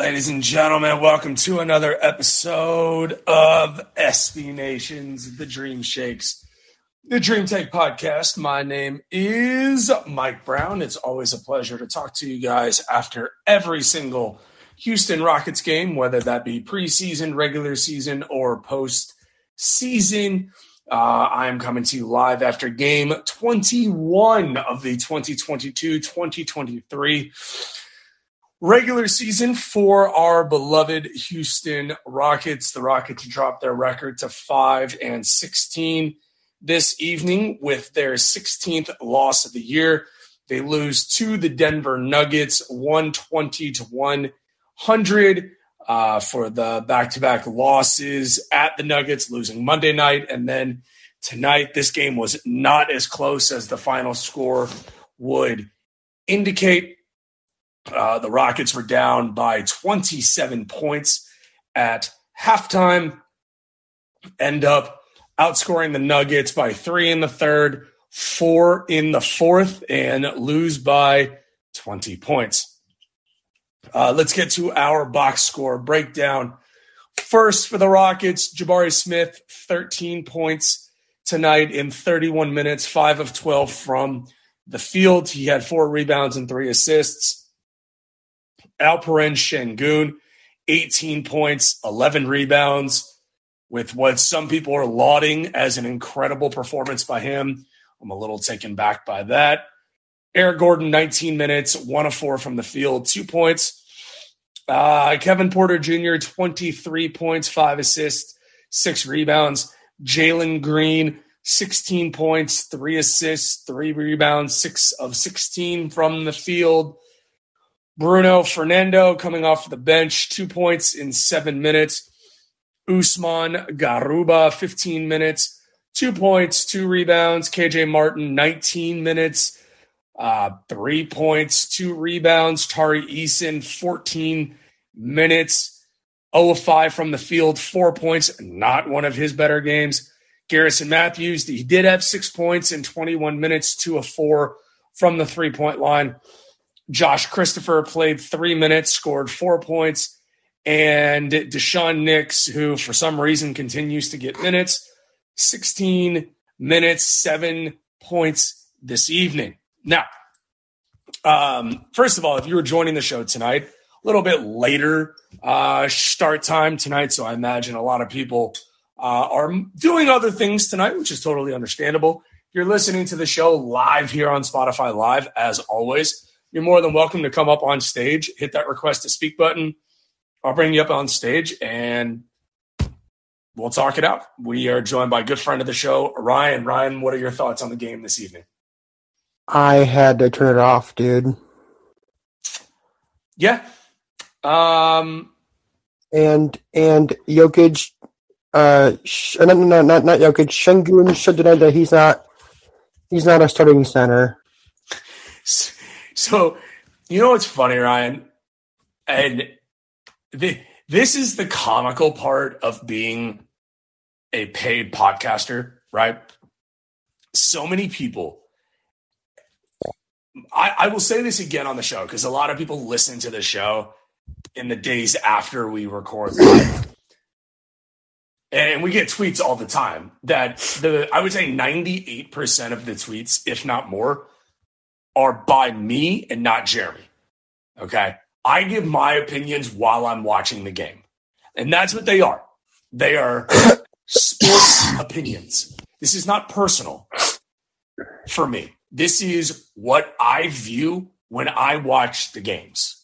Ladies and gentlemen, welcome to another episode of SB Nations, the Dream Shake's, the Dream Take podcast. My name is Mike Brown. It's always a pleasure to talk to you guys after every single Houston Rockets game, whether that be preseason, regular season, or post season. Uh, I am coming to you live after game 21 of the 2022 2023 regular season for our beloved Houston Rockets. The Rockets dropped their record to 5 and 16 this evening with their 16th loss of the year. They lose to the Denver Nuggets 120 to 100 uh, for the back to back losses at the Nuggets, losing Monday night. And then tonight, this game was not as close as the final score would indicate. Uh, the Rockets were down by 27 points at halftime, end up outscoring the Nuggets by three in the third, four in the fourth, and lose by 20 points. Uh, let's get to our box score breakdown. First for the Rockets, Jabari Smith, 13 points tonight in 31 minutes, 5 of 12 from the field. He had four rebounds and three assists. Alperen Sengun, 18 points, 11 rebounds, with what some people are lauding as an incredible performance by him. I'm a little taken back by that. Eric Gordon, 19 minutes, one of four from the field, two points. Uh, Kevin Porter Jr., 23 points, five assists, six rebounds. Jalen Green, 16 points, three assists, three rebounds, six of 16 from the field. Bruno Fernando coming off the bench, two points in seven minutes. Usman Garuba, 15 minutes, two points, two rebounds. KJ Martin, 19 minutes, uh, three points, two rebounds. Tari Eason, 14 minutes, 0 of 5 from the field, four points, not one of his better games. Garrison Matthews, he did have six points in 21 minutes, two of four from the three point line. Josh Christopher played three minutes, scored four points, and Daishen Nix, who for some reason continues to get minutes, 16 minutes, seven points this evening. Now, um, first of all, if you were joining the show tonight, a little bit later uh, start time tonight, so I imagine a lot of people uh, are doing other things tonight, which is totally understandable. You're listening to the show live here on Spotify Live, as always, you're more than welcome to come up on stage, hit that request to speak button. I'll bring you up on stage and we'll talk it out. We are joined by a good friend of the show, Ryan. Ryan, what are your thoughts on the game this evening? I had to turn it off, dude. Yeah. Um and and Jokic uh sh- no, not not not Jokic Sengun should deny that he's not he's not a starting center. So, you know what's funny, Ryan? And the, this is the comical part of being a paid podcaster, right? So many people. I, I will say this again on the show because a lot of people listen to the show in the days after we record live. And we get tweets all the time that the I would say 98% of the tweets, if not more, are by me and not Jeremy. Okay. I give my opinions while I'm watching the game. And that's what they are. They are sports opinions. This is not personal for me. This is what I view when I watch the games.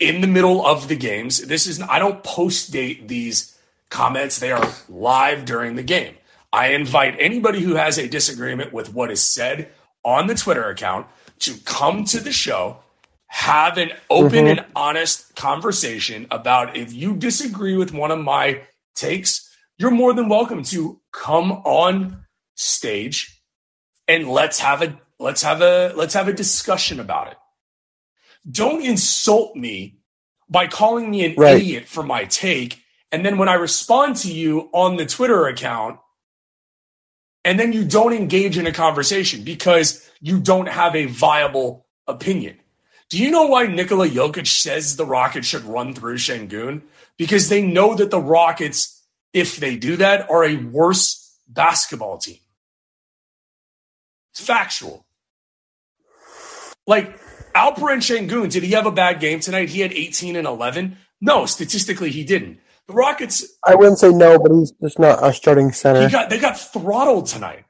In the middle of the games, this is I don't post date these comments. They are live during the game. I invite anybody who has a disagreement with what is said on the Twitter account to come to the show, have an open mm-hmm. and honest conversation about if you disagree with one of my takes, you're more than welcome to come on stage and let's have a let's have a let's have a discussion about it. Don't insult me by calling me an right. idiot for my take and then when I respond to you on the Twitter account and then you don't engage in a conversation because you don't have a viable opinion. Do you know why Nikola Jokic says the Rockets should run through Sengun? Because they know that the Rockets, if they do that, are a worse basketball team. It's factual. Like Alperen Sengun, did he have a bad game tonight? He had 18 and 11. No, statistically, he didn't. The Rockets. I wouldn't say no, but he's just not a starting center. He got they got throttled tonight.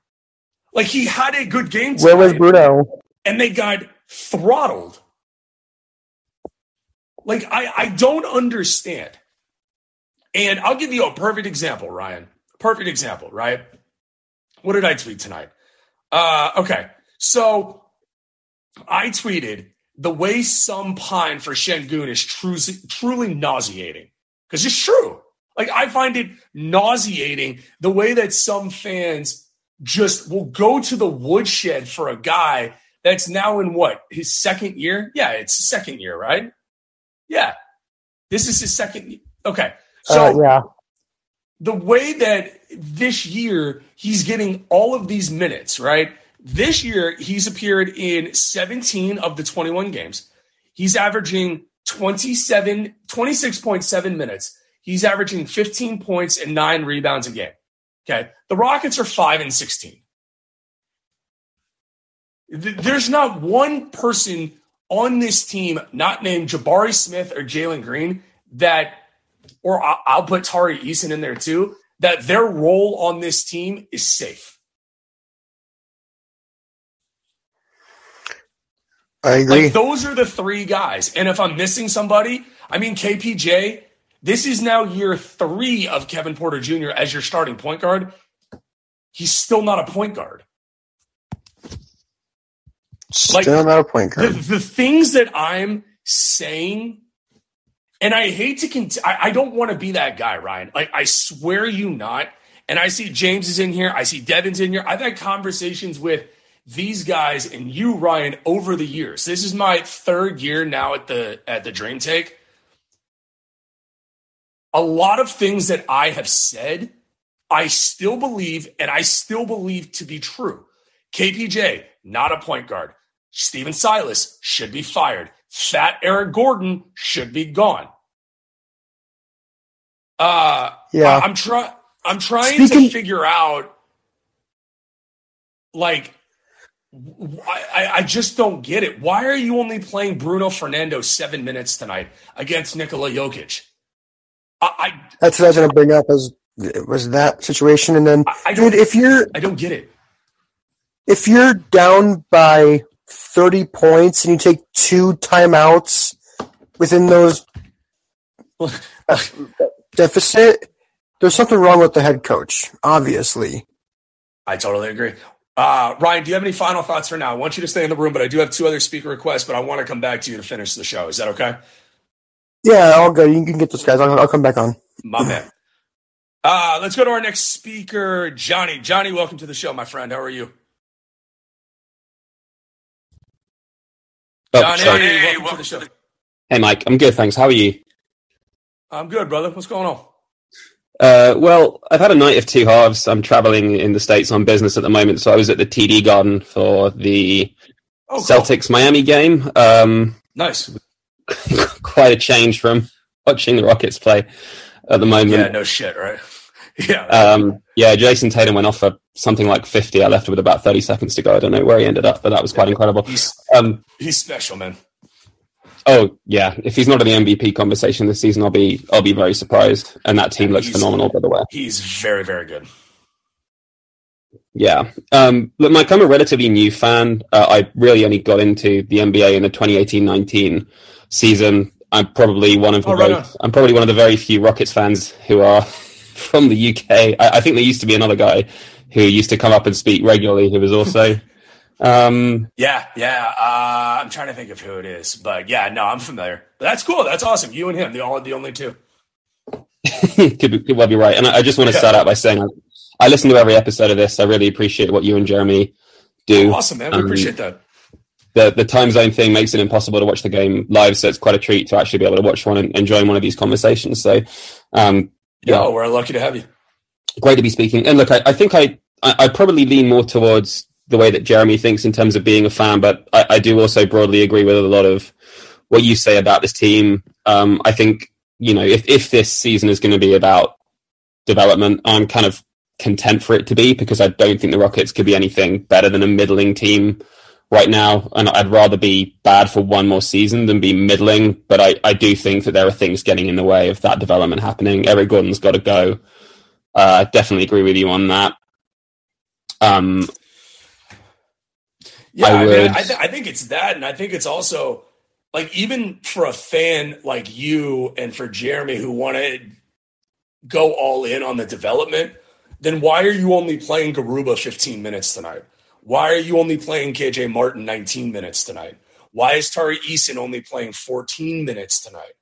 Like he had a good game. Tonight, Where was Bruno? And they got throttled. Like I I don't understand. And I'll give you a perfect example, Ryan. Perfect example, right? What did I tweet tonight? Uh, okay, so I tweeted the way some pine for Sengun is truly, truly nauseating because it's true. Like I find it nauseating the way that some fans just will go to the woodshed for a guy that's now in what his second year. Yeah, it's second year, right? Yeah, this is his second. Okay, so Uh, yeah. the way that this year he's getting all of these minutes, right? This year he's appeared in 17 of the 21 games. He's averaging 27, 26.7 minutes. He's averaging 15 points and nine rebounds a game. Okay. The Rockets are 5 and 16. There's not one person on this team, not named Jabari Smith or Jalen Green, that, or I'll put Tari Eason in there too, that their role on this team is safe. I agree. Like those are the three guys. And if I'm missing somebody, I mean KPJ, this is now year three of Kevin Porter Jr. as your starting point guard. He's still not a point guard. like- Still not a point The, guard. the things that I'm saying, and I hate to cont- I, I don't want to be that guy, Ryan. Like I swear you not. And I see James is in here. I see Devin's in here. I've had conversations with these guys and you, Ryan, over the years. This is my third year now at the at the Dream Take. A lot of things that I have said, I still believe, and I still believe to be true. KPJ, not a point guard. Stephen Silas should be fired. Fat Eric Gordon should be gone. Uh, Yeah. I, am trying. I'm trying Speaking- to figure out, like, I, I- I just don't get it. Why are you only playing Bruno Fernando seven minutes tonight against Nikola Jokic? I, That's what I was going to bring up. Is was that situation, and then, I, I dude, if you're I don't get it. if you're down by thirty points and you take two timeouts within those deficit, there's something wrong with the head coach. Obviously, I totally agree. Uh, Ryan, do you have any final thoughts for now? I want you to stay in the room, but I do have two other speaker requests, but I want to come back to you to finish the show. Is that okay? yeah, all good. You can get those guys. I'll, I'll come back on. My man. Uh, let's go to our next speaker, Johnny. Johnny, welcome to the show, my friend. How are you? Oh, Johnny, sorry. welcome, to the show. Hey, Mike. I'm good, thanks. How are you? I'm good, brother. What's going on? Uh, well, I've had a night of two halves. I'm traveling in the States on business at the moment, so I was at the TD Garden for the Oh. Celtics Miami game. Um, Nice. quite a change from watching the Rockets play at the moment. Yeah, no shit, right? Yeah. Um, yeah, Jayson Tatum went off for something like 50. I left with about 30 seconds to go. I don't know where he ended up, but that was quite incredible. he's Um, he's special, man. Oh yeah, if he's not in the MVP conversation this season, I'll be I'll be very surprised. And that team looks phenomenal, by the way. He's very, very good. Yeah. Um, look, Mike, I'm a relatively new fan. Uh, I really only got into the NBA in the 2018-19 season. I'm probably one of the Oh, right very. I'm probably one of the very few Rockets fans who are from the UK. I, I think there used to be another guy who used to come up and speak regularly who was also. Um, Yeah, yeah. Uh, I'm trying to think of who it is, but yeah, no, I'm familiar. But that's cool. That's awesome. You and him, the all the only two. could, be- could well be right. And I, I just want to Yeah. start out by saying I, I listen to every episode of this. I really appreciate what you and Jeremy do. Awesome, man. We Um, appreciate that. the the time zone thing makes it impossible to watch the game live, so it's quite a treat to actually be able to watch one and, join one of these conversations. So, um, Yo, yeah. we're lucky to have you. great to be speaking. And look, I, I think I, I I probably lean more towards the way that Jeremy thinks in terms of being a fan, but I, I do also broadly agree with a lot of what you say about this team. Um, I think you know if if this season is going to be about development, I'm kind of content for it to be because I don't think the Rockets could be anything better than a middling team right now, and I'd rather be bad for one more season than be middling. But I, I do think that there are things getting in the way of that development happening. Eric Gordon's got to go. Uh, definitely agree with you on that. Um, yeah, I, I, mean, I, th- I think it's that, and I think it's also like even for a fan like you and for Jeremy who want to go all in on the development, then why are you only playing Garuba 15 minutes tonight? Why are you only playing KJ Martin 19 minutes tonight? Why is Tari Eason only playing 14 minutes tonight?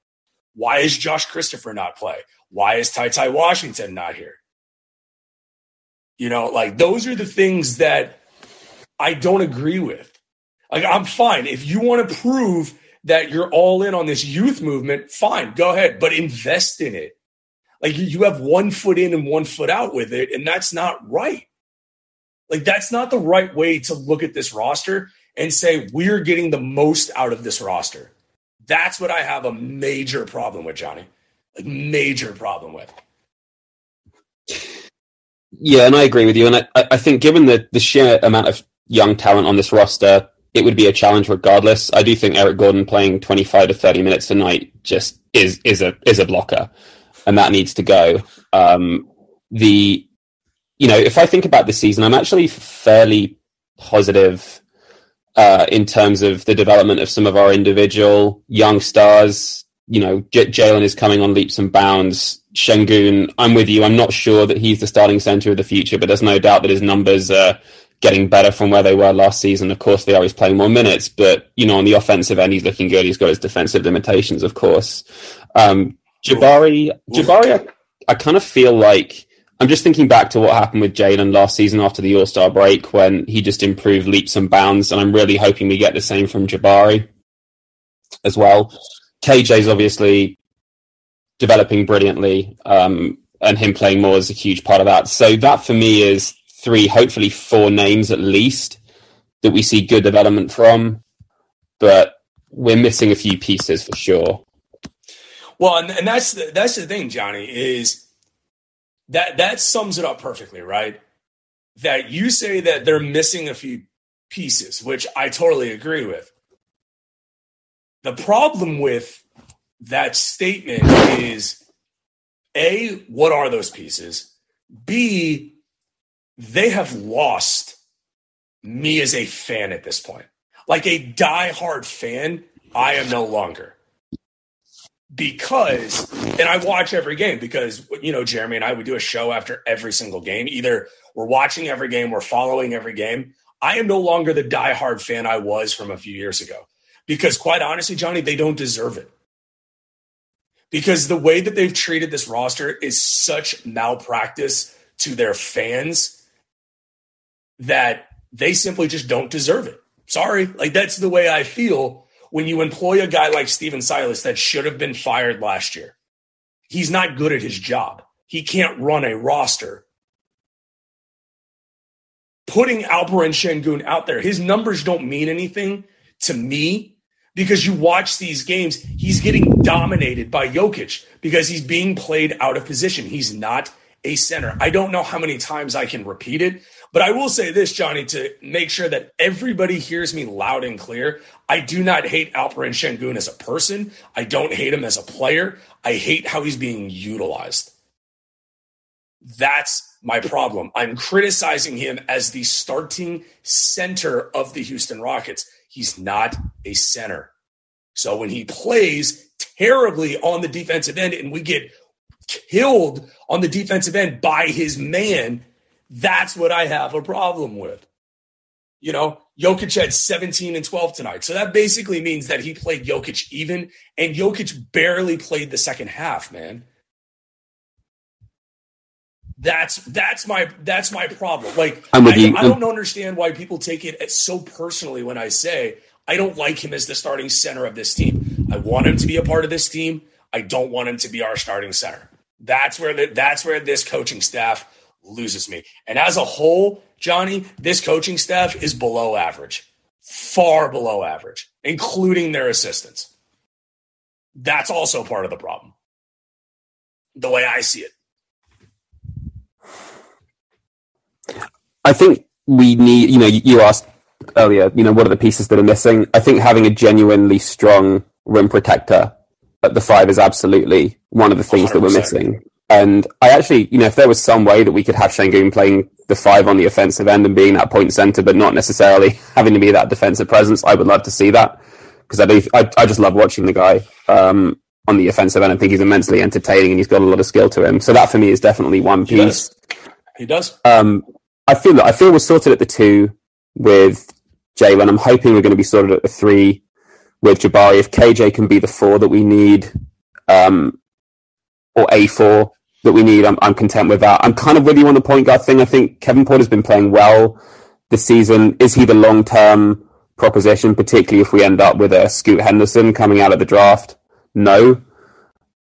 Why is Josh Christopher not play? Why is Ty Ty Washington not here? You know, like those are the things that I don't agree with. Like, I'm fine. If you want to prove that you're all in on this youth movement, fine, go ahead, but invest in it. Like, you have one foot in and one foot out with it, and that's not right. Like, that's not the right way to look at this roster and say, we're getting the most out of this roster. That's what I have a major problem with, Johnny. Like, major problem with. Yeah, and I agree with you. And I, I think given the, the sheer amount of young talent on this roster, it would be a challenge regardless. I do think Eric Gordon playing 25 to 30 minutes a night just is is a is a blocker, and that needs to go. Um, the you know, if I think about the season, I'm actually fairly positive uh, in terms of the development of some of our individual young stars. You know, J- Jalen is coming on leaps and bounds. Sengun, I'm with you. I'm not sure that he's the starting center of the future, but there's no doubt that his numbers are getting better from where they were last season. Of course, they are. He's playing more minutes, but you know, on the offensive end, he's looking good. He's got his defensive limitations, of course. Um, Jabari, Jabari, I, I kind of feel like I'm just thinking back to what happened with Jalen last season after the All Star break when he just improved leaps and bounds, and I'm really hoping we get the same from Jabari as well. KJ's obviously developing brilliantly, um, and him playing more is a huge part of that. So that for me is three, hopefully four names at least that we see good development from, but we're missing a few pieces for sure. Well, and, and that's the, that's the thing, Johnny, is that that sums it up perfectly, right? That you say that they're missing a few pieces, which I totally agree with. The problem with that statement is A, what are those pieces? B, they have lost me as a fan at this point. Like a die-hard fan, I am no longer. Because, and I watch every game because, you know, Jeremy and I, we do a show after every single game. Either we're watching every game, we're following every game. I am no longer the die-hard fan I was from a few years ago. Because, quite honestly, Johnny, they don't deserve it. Because the way that they've treated this roster is such malpractice to their fans that they simply just don't deserve it. Sorry. Like that's the way I feel when you employ a guy like Stephen Silas that should have been fired last year. He's not good at his job. He can't run a roster. Putting Alperen Sengun out there, his numbers don't mean anything to me because you watch these games, he's getting dominated by Jokic because he's being played out of position. He's not a center. I don't know how many times I can repeat it, but I will say this, Johnny, to make sure that everybody hears me loud and clear. I do not hate Alperen Sengun as a person. I don't hate him as a player. I hate how he's being utilized. That's my problem. I'm criticizing him as the starting center of the Houston Rockets. He's not a center. So when he plays terribly on the defensive end and we get killed on the defensive end by his man, that's what I have a problem with. You know, Jokic had 17 and 12 tonight. So that basically means that he played Jokic even, and Jokic barely played the second half, man. That's that's my that's my problem. Like I, I, don't understand why people take it so personally when I say I don't like him as the starting center of this team. I want him to be a part of this team. I don't want him to be our starting center. That's where the, that's where this coaching staff loses me. And as a whole, Johnny, this coaching staff is below average, far below average, including their assistants. That's also part of the problem, the way I see it. I think we need, you know, you asked earlier, you know, what are the pieces that are missing? I think having a genuinely strong rim protector at the five is absolutely one of the things 100%. that we're missing. And I actually, you know, if there was some way that we could have Sengun playing the five on the offensive end and being that point center, but not necessarily having to be that defensive presence, I would love to see that because I do, I, I just love watching the guy um, on the offensive end. I think he's immensely entertaining and he's got a lot of skill to him. So that for me is definitely one piece. He does. He does. Um, I feel that I feel we're sorted at the two with Jalen. I'm hoping we're going to be sorted at the three with Jabari. If KJ can be the four that we need, um, or a four that we need, I'm, I'm content with that. I'm kind of with you on the point guard thing. I think Kevin Porter's been playing well this season. Is he the long term proposition, particularly if we end up with a Scoot Henderson coming out of the draft? No.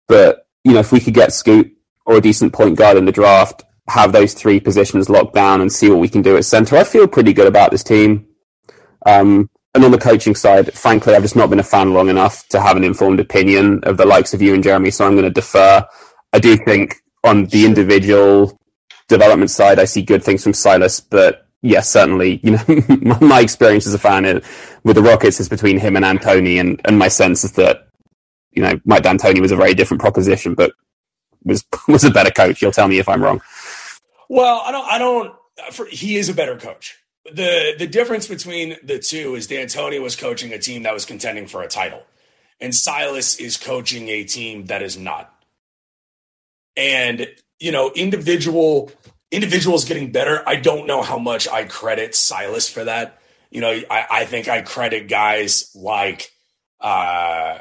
But, you know, if we could get Scoot or a decent point guard in the draft, have those three positions locked down and see what we can do at center. I feel pretty good about this team. Um, and on the coaching side, frankly, I've just not been a fan long enough to have an informed opinion of the likes of you and Jeremy, so I'm going to defer. I do think on the individual development side, I see good things from Silas, but yes, certainly, you know, my experience as a fan with the Rockets is between him and Antony, and, and my sense is that, you know, Mike D'Antoni was a very different proposition, but was was a better coach. You'll tell me if I'm wrong. Well, I don't. I don't. For, he is a better coach. the The difference between the two is D'Antoni was coaching a team that was contending for a title, and Silas is coaching a team that is not. And you know, individual individuals getting better. I don't know how much I credit Silas for that. You know, I, I think I credit guys like uh,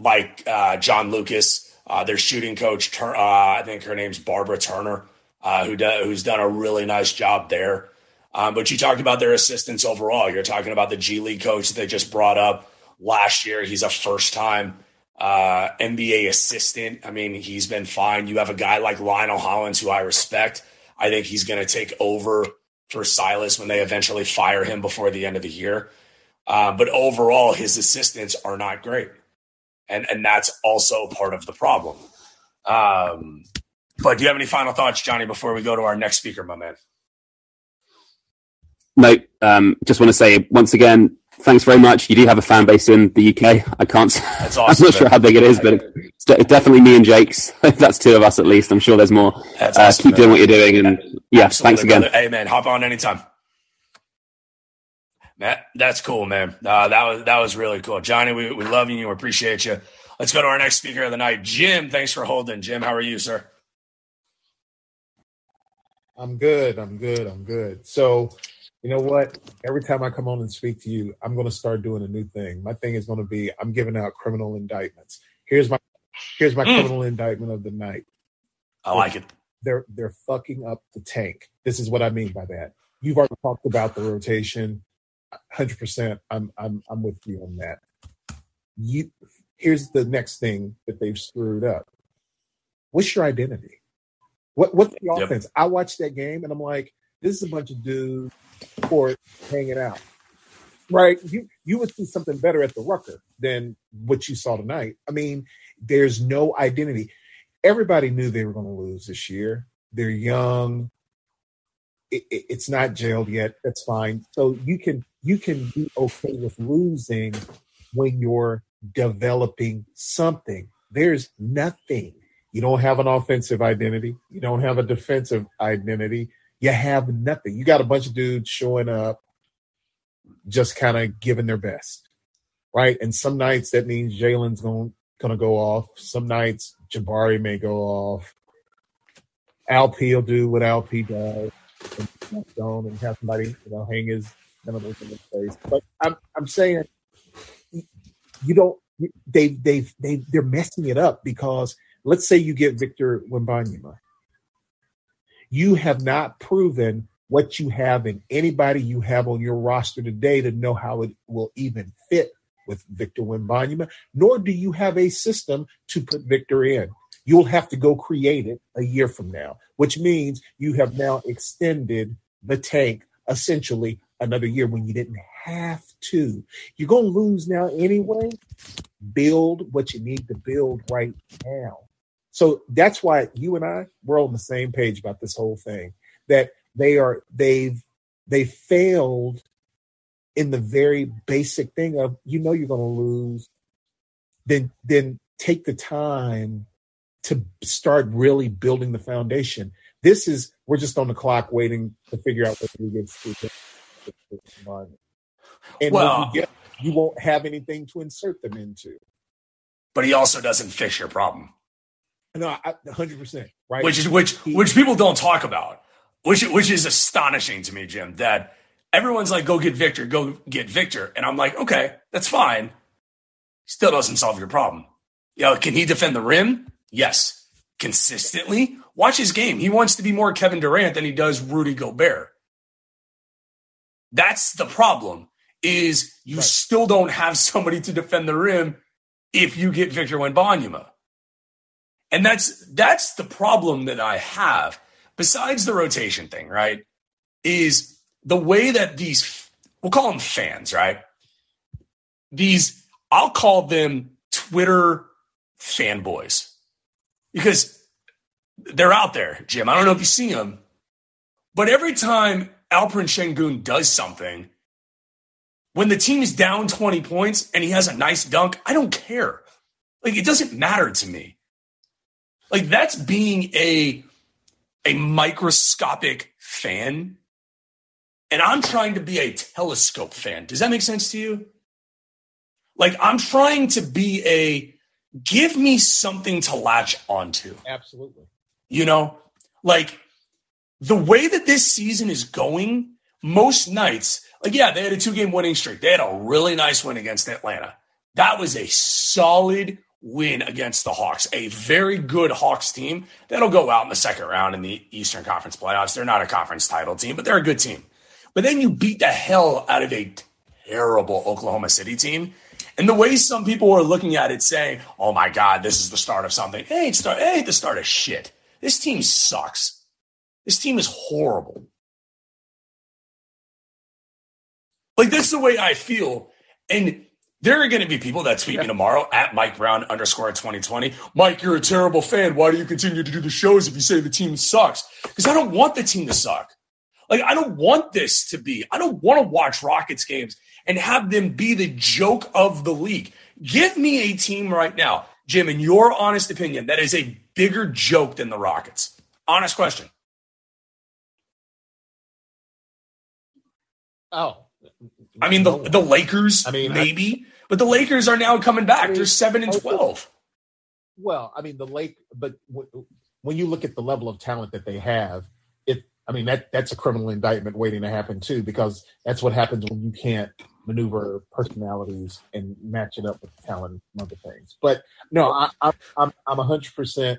like uh, John Lucas, uh, their shooting coach. Uh, I think her name's Barbara Turner uh, who do, who's done a really nice job there. Um, but you talked about their assistants overall. You're talking about the G League coach that they just brought up last year. He's a first time uh, NBA assistant. I mean, he's been fine. You have a guy like Lionel Hollins, who I respect. I think he's going to take over for Silas when they eventually fire him before the end of the year. Uh, but overall, his assistants are not great. And, and that's also part of the problem. Um, but do you have any final thoughts, Johnny, before we go to our next speaker, my man? No, um, just want to say once again, thanks very much. You do have a fan base in the UK. I can't. That's awesome, I'm not sure how big it is, but it's definitely me and Jake's. That's two of us at least. I'm sure there's more. That's uh, awesome, keep man. doing what you're doing, and yeah, Absolutely, thanks again. Brother. Hey, man, hop on anytime. Matt, that's cool, man. Uh, that was that was really cool, Johnny. We we love you. We appreciate you. Let's go to our next speaker of the night, Jim. Thanks for holding, Jim. How are you, sir? I'm good. I'm good. I'm good. So, you know what? Every time I come on and speak to you, I'm going to start doing a new thing. My thing is going to be I'm giving out criminal indictments. Here's my here's my mm. criminal indictment of the night. I like it. They're they're fucking up the tank. This is what I mean by that. You've already talked about the rotation. 100%. I'm I'm I'm with you on that. You here's the next thing that they've screwed up. What's your identity? What what's the offense? Yep. I watched that game and I'm like, this is a bunch of dudes for hanging out. Right? You you would see something better at the Rucker than what you saw tonight. I mean, there's no identity. Everybody knew they were going to lose this year. They're young. It, it, it's not jailed yet. That's fine. So you can you can be okay with losing when you're developing something. There's nothing you don't have an offensive identity. You don't have a defensive identity. You have nothing. You got a bunch of dudes showing up, just kind of giving their best, right? And some nights that means Jalen's going gonna go off. Some nights Jabari may go off. Alp will do what Alp does, and and have somebody you know hang his genitals in his face. But I'm I'm saying you don't. They they they they're messing it up because Let's say you get Victor Wembanyama. You have not proven what you have in anybody you have on your roster today to know how it will even fit with Victor Wembanyama, nor do you have a system to put Victor in. You'll have to go create it a year from now, which means you have now extended the tank essentially another year when you didn't have to. You're going to lose now anyway. Build what you need to build right now. So that's why you and I we're on the same page about this whole thing. That they are they've they failed in the very basic thing of you know you're going to lose then then take the time to start really building the foundation this is we're just on the clock waiting to figure out what we get and Well- you, get, you won't have anything to insert them into But he also doesn't fix your problem. No I, 100% right which is which which people don't talk about, which which is astonishing to me, Jim. That everyone's like, "Go get Victor, go get Victor," and I'm like, "Okay, that's fine." Still doesn't solve your problem. You know, can he defend the rim? Yes, consistently. Watch his game. He wants to be more Kevin Durant than he does Rudy Gobert. That's the problem. Is you Right. still don't have somebody to defend the rim if you get Victor Wembanyama. And that's that's the problem that I have. Besides the rotation thing, right? Is the way that these we'll call them fans, right? These I'll call them Twitter fanboys because they're out there, Jim. I don't know if you see them, but every time Alperen Şengün does something, when the team is down 20 points and he has a nice dunk, I don't care. Like it doesn't matter to me. Like that's being a a microscopic fan. And I'm trying to be a telescope fan. Does that make sense to you? Like I'm trying to be a give me something to latch onto. absolutely You know, like the way that this season is going, most nights, like, yeah, they had a two game winning streak. They had a really nice win against Atlanta. That was a solid win against the Hawks, a very good Hawks team that'll go out in the second round in the Eastern Conference playoffs. They're not a conference title team, but they're a good team. But then you beat the hell out of a terrible Oklahoma City team. And the way some people were looking at it saying, oh my God, this is the start of something. Hey, ain't, start, ain't the start of shit. This team sucks. This team is horrible. Like, that's the way I feel. And there are going to be people that tweet me tomorrow at Mike Brown underscore 2020. Mike, you're a terrible fan. Why do you continue to do the shows if you say the team sucks? Because I don't want the team to suck. Like, I don't want this to be, I don't want to watch Rockets games and have them be the joke of the league. Give me a team right now, Jim, in your honest opinion, that is a bigger joke than the Rockets. Honest question. oh I mean, the, the Lakers, I mean, maybe, but the Lakers are now coming back. I mean, They're 7 and 12. Well, I mean, the lake, but w- when you look at the level of talent that they have, it, I mean, that that's a criminal indictment waiting to happen too, because that's what happens when you can't maneuver personalities and match it up with talent and other things. But no, I, I'm I'm I'm a hundred percent.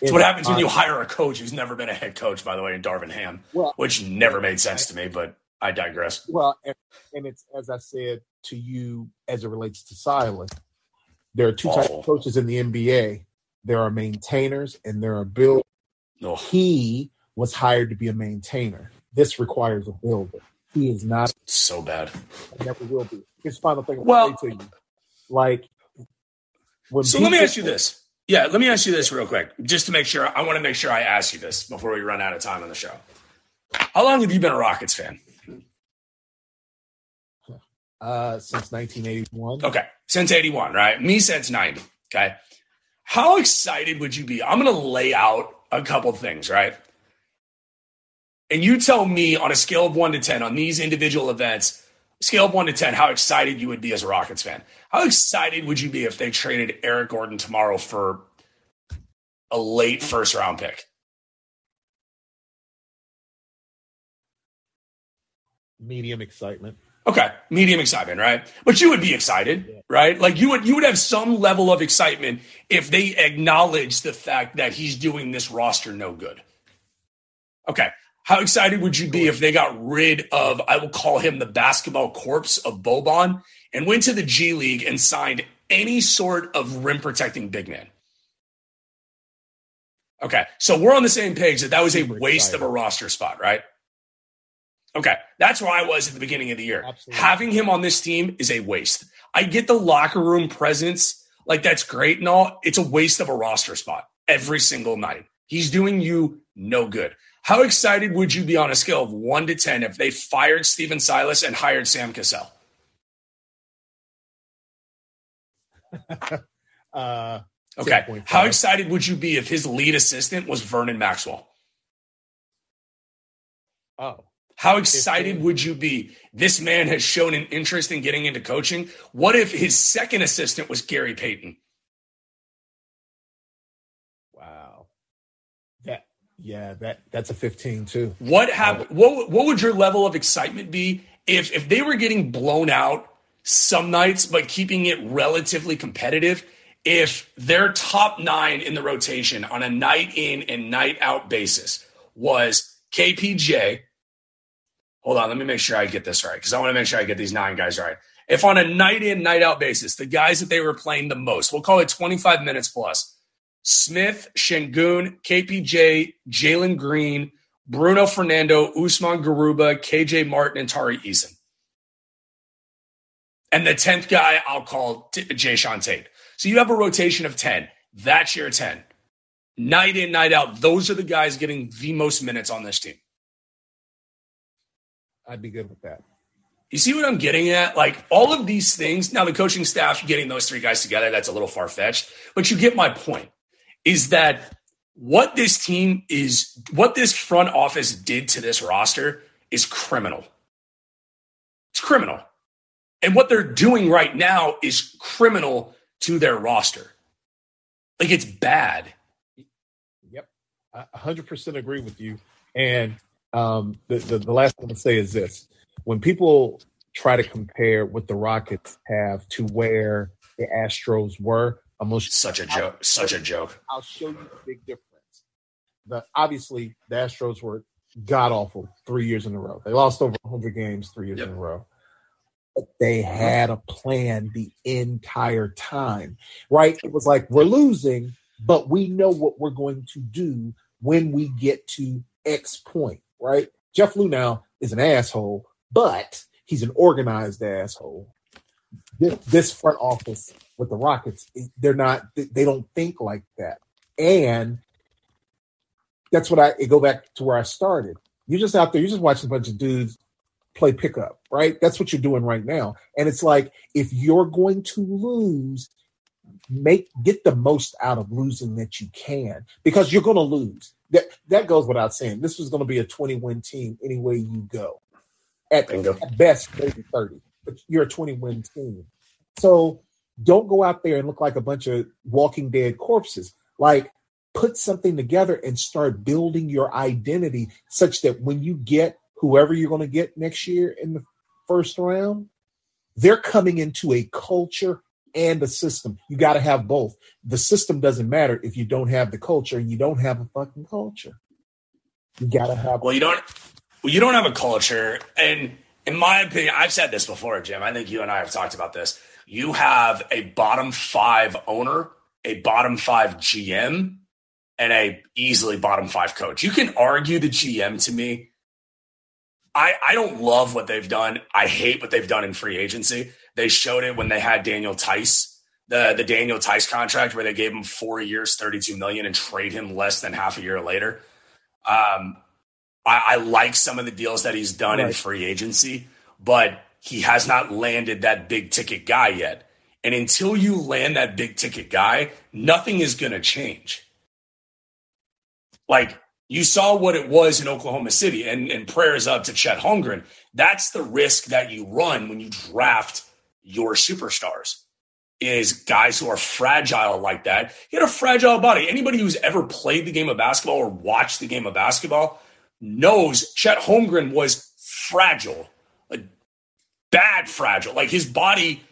It's what happens when you hire a coach who's never been a head coach, by the way, in Darvin Ham, Well, which never made sense to me, but I digress. Well, and, and it's as I said to you as it relates to Silas. There are two types of oh. coaches in the NBA. There are maintainers and there are builders. Ugh. He was hired to be a maintainer. This requires a builder. He is not, So bad. never will be. His final thing Well- to you, like, when So let me ask you this. Yeah, let me ask you this real quick, just to make sure. I want to make sure I ask you this before we run out of time on the show. How long have you been a Rockets fan? Uh, since 1981. Okay, since 81, right? Me since 90. Okay. How excited would you be? I'm going to lay out a couple things, right? And you tell me on a scale of one to 10 on these individual events, scale of one to 10, how excited you would be as a Rockets fan. How excited would you be if they traded Eric Gordon tomorrow for a late first round pick? Medium excitement. Okay, medium excitement, right? But you would be excited, right? Like you would you would have some level of excitement if they acknowledge the fact that he's doing this roster no good. Okay. How excited would you be if they got rid of I will call him the basketball corpse of Boban and went to the G League and signed any sort of rim protecting big man? Okay, so we're on the same page that that was a waste of a roster spot, right? Okay, that's where I was at the beginning of the year. Absolutely. Having him on this team is a waste. I get the locker room presence, like that's great and all. It's a waste of a roster spot every single night. He's doing you no good. How excited would you be on a scale of one to 10 if they fired Stephen Silas and hired Sam Cassell? Uh, Okay. 10.5. How excited would you be if his lead assistant was Vernon Maxwell? oh, How excited would you be? This man has shown an interest in getting into coaching. What if his second assistant was Gary Payton? wow. That yeah, that that's a 15 too. What hap- what what would your level of excitement be if if they were getting blown out some nights but keeping it relatively competitive? If their top nine in the rotation on a night in and night out basis was KPJ, hold on, let me make sure I get this right because I want to make sure I get these nine guys right. If on a night in, night out basis, the guys that they were playing the most, we'll call it 25 minutes plus Smith, Sengun, KPJ, Jalen Green, Bruno Fernando, Usman Garuba, KJ Martin, and Tari Eason. And the 10th guy, I'll call T- Jae'Sean Tate. So you have a rotation of 10. That's your 10. Night in, night out, those are the guys getting the most minutes on this team. I'd be good with that. You see what I'm getting at? Like all of these things. Now, the coaching staff getting those three guys together, that's a little far fetched, but you get my point. Is that what this team is, what this front office did to this roster is criminal. It's criminal. And what they're doing right now is criminal to their roster. Like it's bad. Yep, I 100% agree with you. And um, the, the the last thing to say is this: when people try to compare what the Rockets have to where the Astros were, I'm Such a joke. Such a joke. I'll show you the big difference. The obviously the Astros were god awful three years in a row. They lost over 100 games three years Yep. in a row. But they had a plan the entire time, right? It was like we're losing, but we know what we're going to do when we get to X point, right? Jeff Luhnow is an asshole, but he's an organized asshole. This, this front office with the Rockets, they're not, they don't think like that. And that's what I it go back to where I started. You're just out there, you're just watching a bunch of dudes play pickup, right? That's what you're doing right now. And it's like if you're going to lose, make get the most out of losing that you can because you're going to lose. That that goes without saying. This was going to be a 20 win team any way you go. At, at best, maybe 30, but you're a 20 win team. So don't go out there and look like a bunch of walking dead corpses. Like put something together and start building your identity such that when you get whoever you're going to get next year in the first round, they're coming into a culture and a system. You got to have both. The system doesn't matter if you don't have the culture and you don't have a fucking culture. You got to have Well, you don't. Well, you don't have a culture, and in my opinion, I've said this before, Jim. I think you and I have talked about this. You have a bottom five owner, a bottom five GM, and a easily bottom five coach. You can argue the GM to me. I I don't love what they've done. I hate what they've done in free agency. They showed it when they had Daniel Theis, the the Daniel Theis contract, where they gave him four years, thirty two million, and trade him less than half a year later. Um, I, I like some of the deals that he's done in free agency, but he has not landed that big ticket guy yet. And until you land that big ticket guy, nothing is going to change. Like you saw what it was in Oklahoma City, and, and prayers up to Chet Holmgren. That's the risk that you run when you draft your superstars. Is guys who are fragile like that. He had a fragile body. Anybody who's ever played the game of basketball or watched the game of basketball knows Chet Holmgren was fragile, like bad fragile. Like his body.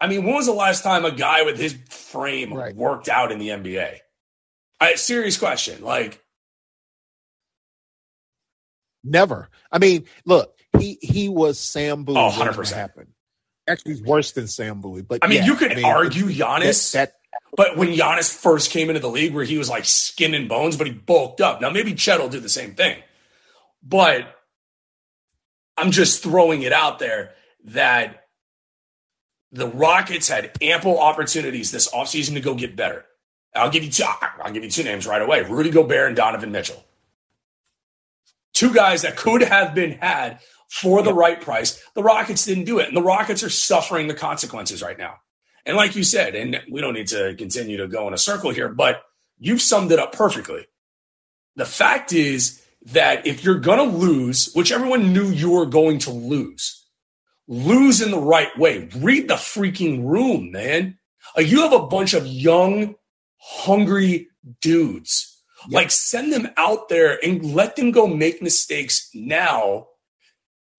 I mean, when was the last time a guy with his frame Right. worked out in the NBA? I, serious question. Like, Never. I mean, look, he he was Sam Bowie. Oh, when it 100%. happened. Actually, he's worse than Sam Bowie. But I mean, yeah, you could argue that- Giannis. That, But when Giannis first came into the league, where he was like skin and bones, but he bulked up. Now maybe Chet will do the same thing, but I'm just throwing it out there that the Rockets had ample opportunities this offseason to go get better. I'll give you two, I'll give you two names right away: Rudy Gobert and Donovan Mitchell. Two guys that could have been had for the right price. The Rockets didn't do it, and the Rockets are suffering the consequences right now. And like you said, and we don't need to continue to go in a circle here, but you've summed it up perfectly. The fact is that if you're going to lose, which everyone knew you were going to lose, lose in the right way. Read the freaking room, man. Uh, you have a bunch of young, hungry dudes. Yep. Like, send them out there and let them go make mistakes now.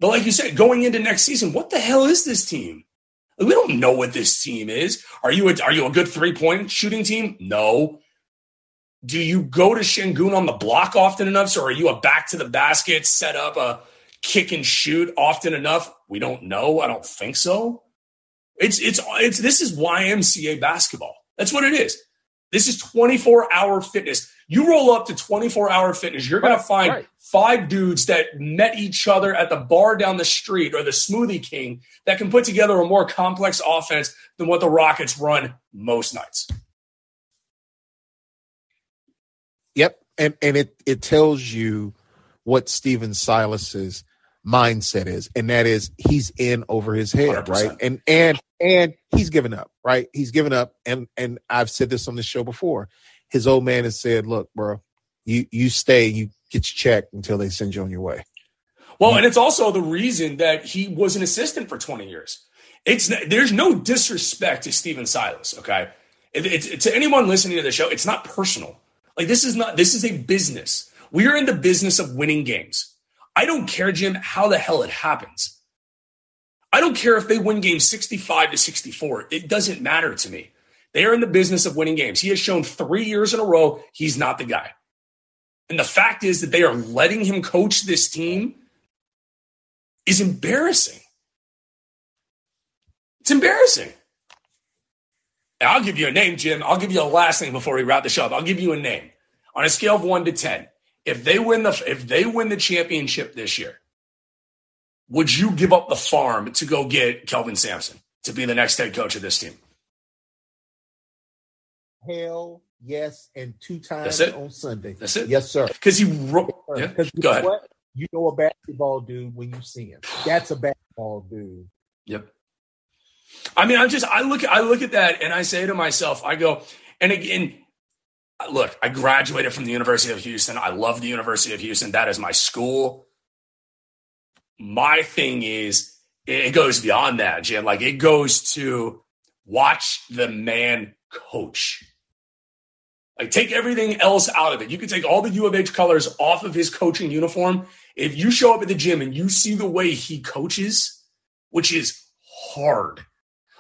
But, like you said, going into next season, what the hell is this team? We don't know what this team is. Are you a, are you a good three point shooting team? No. Do you go to Sengun on the block often enough? So are you a back to the basket, set up a kick and shoot often enough? We don't know. I don't think so. It's it's it's this is YMCA basketball. That's what it is. This is 24 hour fitness. You roll up to 24 hour fitness, you're going to find right. five dudes that met each other at the bar down the street or the Smoothie King that can put together a more complex offense than what the Rockets run most nights. Yep. And and it it tells you what Stephen Silas's mindset is, and that is he's in over his head, 100%. right? And and and he's given up, right? He's given up, and and I've said this on the show before. His old man has said, "Look, bro, you you stay, you get your check until they send you on your way." Well, and it's also the reason that he was an assistant for twenty years. It's there's no disrespect to Stephen Silas, okay? It, it's to anyone listening to the show, it's not personal. Like this is not this is a business. We are in the business of winning games. I don't care, Jim, how the hell it happens. I don't care if they win games 65 to 64. It doesn't matter to me. They are in the business of winning games. He has shown three years in a row he's not the guy. And the fact is that they are letting him coach this team is embarrassing. It's embarrassing. I'll give you a name, Jim. I'll give you a last name before we wrap the show up. I'll give you a name. On a scale of one to 10, if they win the if they win the championship this year, would you give up the farm to go get Kelvin Sampson to be the next head coach of this team? Hell yes, and two times on Sunday. That's it. Yes, sir. Because he wrote. Yeah. Go ahead. What? You know a basketball dude when you see him. That's a basketball dude. Yep. I mean, I'm just I look I look at that and I say to myself, I go, and again, look, I graduated from the University of Houston. I love the University of Houston. That is my school. My thing is, it goes beyond that, Jim. Like it goes to watch the man coach. Like take everything else out of it. You can take all the U of H colors off of his coaching uniform. If you show up at the gym and you see the way he coaches, which is hard,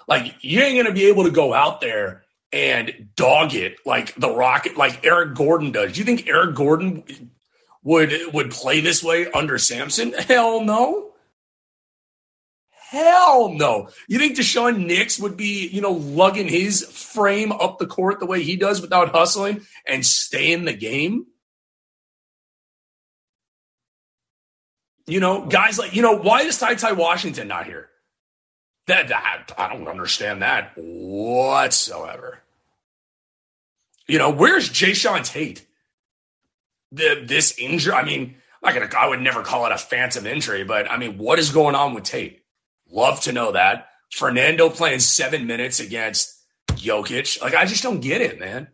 like you ain't gonna be able to go out there and dog it like the Rocket, like Eric Gordon does. Do you think Eric Gordon would would play this way under Sampson? Hell no. Hell no. You think Daishen Nix would be, you know, lugging his frame up the court the way he does without hustling and stay in the game? You know, guys like, you know, why is Ty Ty Washington not here? That, that I don't understand that whatsoever. You know, where's Jae'Sean Tate? The this injury. I mean, I'm gonna. I would never call it a phantom injury, but I mean, what is going on with Tate? Love to know that. Fernando playing seven minutes against Jokic. Like, I just don't get it, man.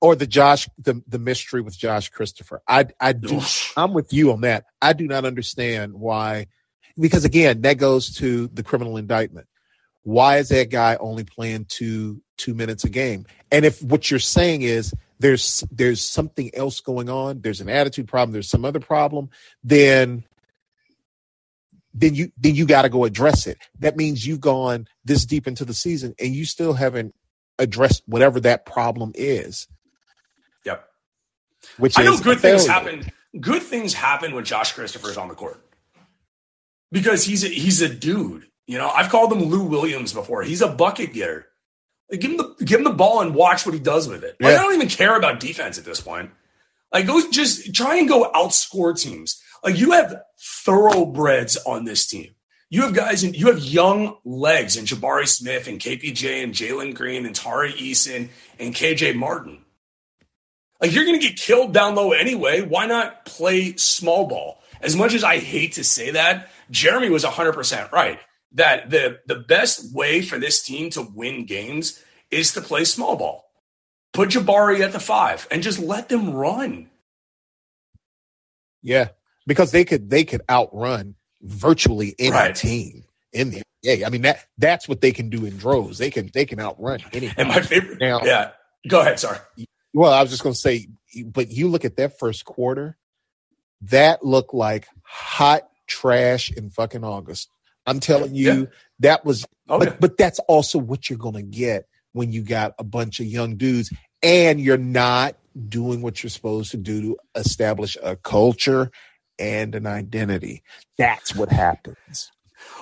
Or the Josh, the the mystery with Josh Christopher. I I do. I'm with you on that. I do not understand why, because again, that goes to the criminal indictment. Why is that guy only playing two two minutes a game? And if what you're saying is there's there's something else going on, there's an attitude problem, there's some other problem, then then you then you got to go address it. That means you've gone this deep into the season and you still haven't addressed whatever that problem is. Yep. Which I know good things happen. Good things happen when Josh Christopher is on the court because he's a, he's a dude. You know, I've called him Lou Williams before. He's a bucket getter. Give him the give him the ball and watch what he does with it. Like, Yeah. I don't even care about defense at this point. Like go just try and go outscore teams. Like you have thoroughbreds on this team. You have guys and you have young legs and Jabari Smith and KPJ and Jalen Green and Tari Eason and KJ Martin. Like you're gonna get killed down low anyway. Why not play small ball? As much as I hate to say that, Jeremy was 100% right. That the the best way for this team to win games is to play small ball. Put Jabari at the five and just let them run. Yeah, because they could they could outrun virtually any Right. team in the NBA. I mean that that's what they can do in droves. They can they can outrun any. And my favorite, Now- yeah. Go ahead. Sorry. Well, I was just going to say, but you look at that first quarter, that looked like hot trash in fucking August. I'm telling you, Yeah. that was. Okay. But but that's also what you're going to get when you got a bunch of young dudes and you're not doing what you're supposed to do to establish a culture and an identity. That's what happens.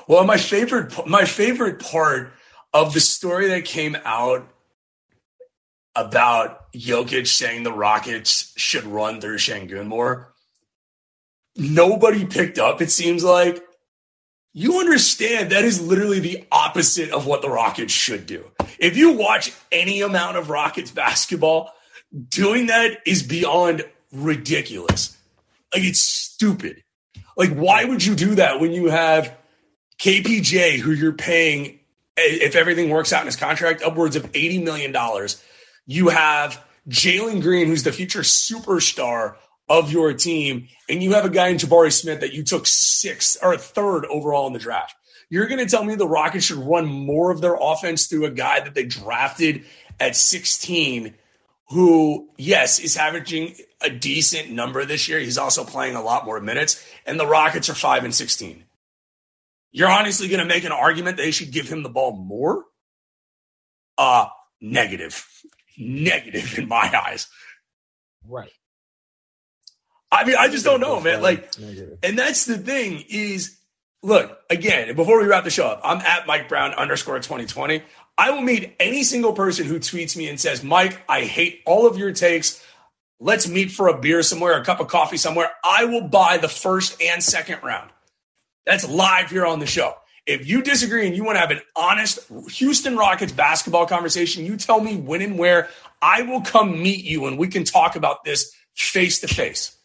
Well, my favorite my favorite part of the story that came out about Jokic saying the Rockets should run through Sengun more, nobody picked up. It seems like you understand that is literally the opposite of what the Rockets should do. If you watch any amount of Rockets basketball, doing that is beyond ridiculous. Like it's stupid. Like why would you do that when you have KPJ, who you're paying, if everything works out in his contract, upwards of $80 million. You have Jalen Green, who's the future superstar of your team, and you have a guy in Jabari Smith that you took sixth or third overall in the draft. You're going to tell me the Rockets should run more of their offense through a guy that they drafted at 16, who, yes, is averaging a decent number this year. He's also playing a lot more minutes, and the Rockets are 5 and 16. You're honestly going to make an argument they should give him the ball more? Uh, negative. Negative in my eyes. Right. I mean, I just don't know, man. Like, and that's the thing is, look, again, before we wrap the show up, I'm at Mike Brown underscore 2020. I will meet any single person who tweets me and says, Mike, I hate all of your takes. Let's meet for a beer somewhere, a cup of coffee somewhere. I will buy the first and second round. That's live here on the show. If you disagree and you want to have an honest Houston Rockets basketball conversation, you tell me when and where. I will come meet you and we can talk about this face to face.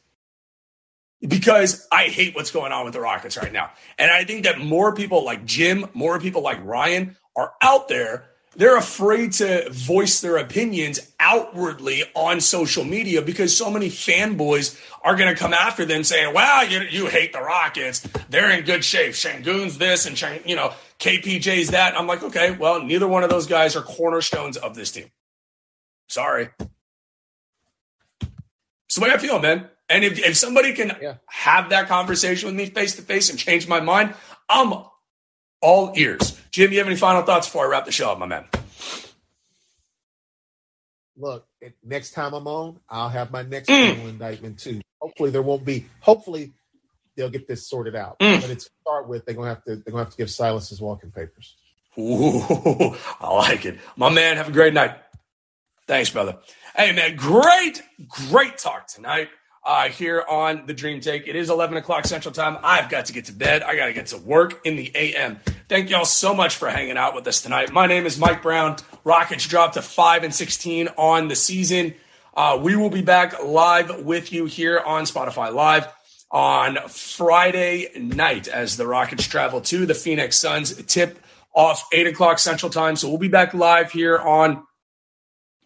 Because I hate what's going on with the Rockets right now. And I think that more people like Jim, more people like Ryan are out there. They're afraid to voice their opinions outwardly on social media because so many fanboys are going to come after them saying, "Wow, you, you hate the Rockets. They're in good shape. Sengun's this and Shang, you know KPJ's that." I'm like, okay, well, neither one of those guys are cornerstones of this team. Sorry. The way I feel, man. And if, if somebody can Yeah. have that conversation with me face to face and change my mind, I'm all ears. Jim, you have any final thoughts before I wrap the show up, my man? Look, next time I'm on, I'll have my next Mm. indictment too. Hopefully, there won't be. Hopefully, they'll get this sorted out. Mm. But it's to start with. They're gonna have to. They're gonna have to give Silas his walking papers. Ooh, I like it. My man, have a great night. Thanks, brother. Hey, man, great, great talk tonight uh, here on the Dream Take. It is 11 o'clock Central Time. I've got to get to bed. I got to get to work in the AM. Thank y'all so much for hanging out with us tonight. My name is Mike Brown. Rockets dropped to 5 and 16 on the season. Uh, we will be back live with you here on Spotify Live on Friday night as the Rockets travel to the Phoenix Suns. Tip off 8 o'clock Central Time. So we'll be back live here on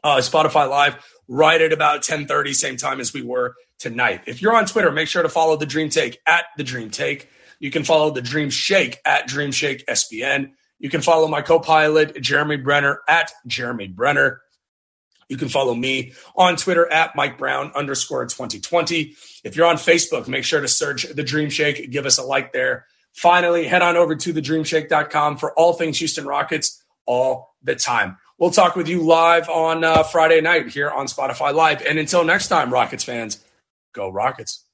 uh, Spotify Live right at about 10:30, same time as we were tonight. If you're on Twitter, make sure to follow the Dream Take at the Dream Take. You can follow the Dream Shake at Dream Shake SBN. You can follow my co-pilot Jeremy Brenner at Jeremy Brenner. You can follow me on Twitter at Mike Brown underscore 2020. If you're on Facebook, make sure to search the Dream Shake. Give us a like there. Finally, head on over to thedreamshake.com for all things Houston Rockets all the time. We'll talk with you live on uh, Friday night here on Spotify Live. And until next time, Rockets fans, go Rockets.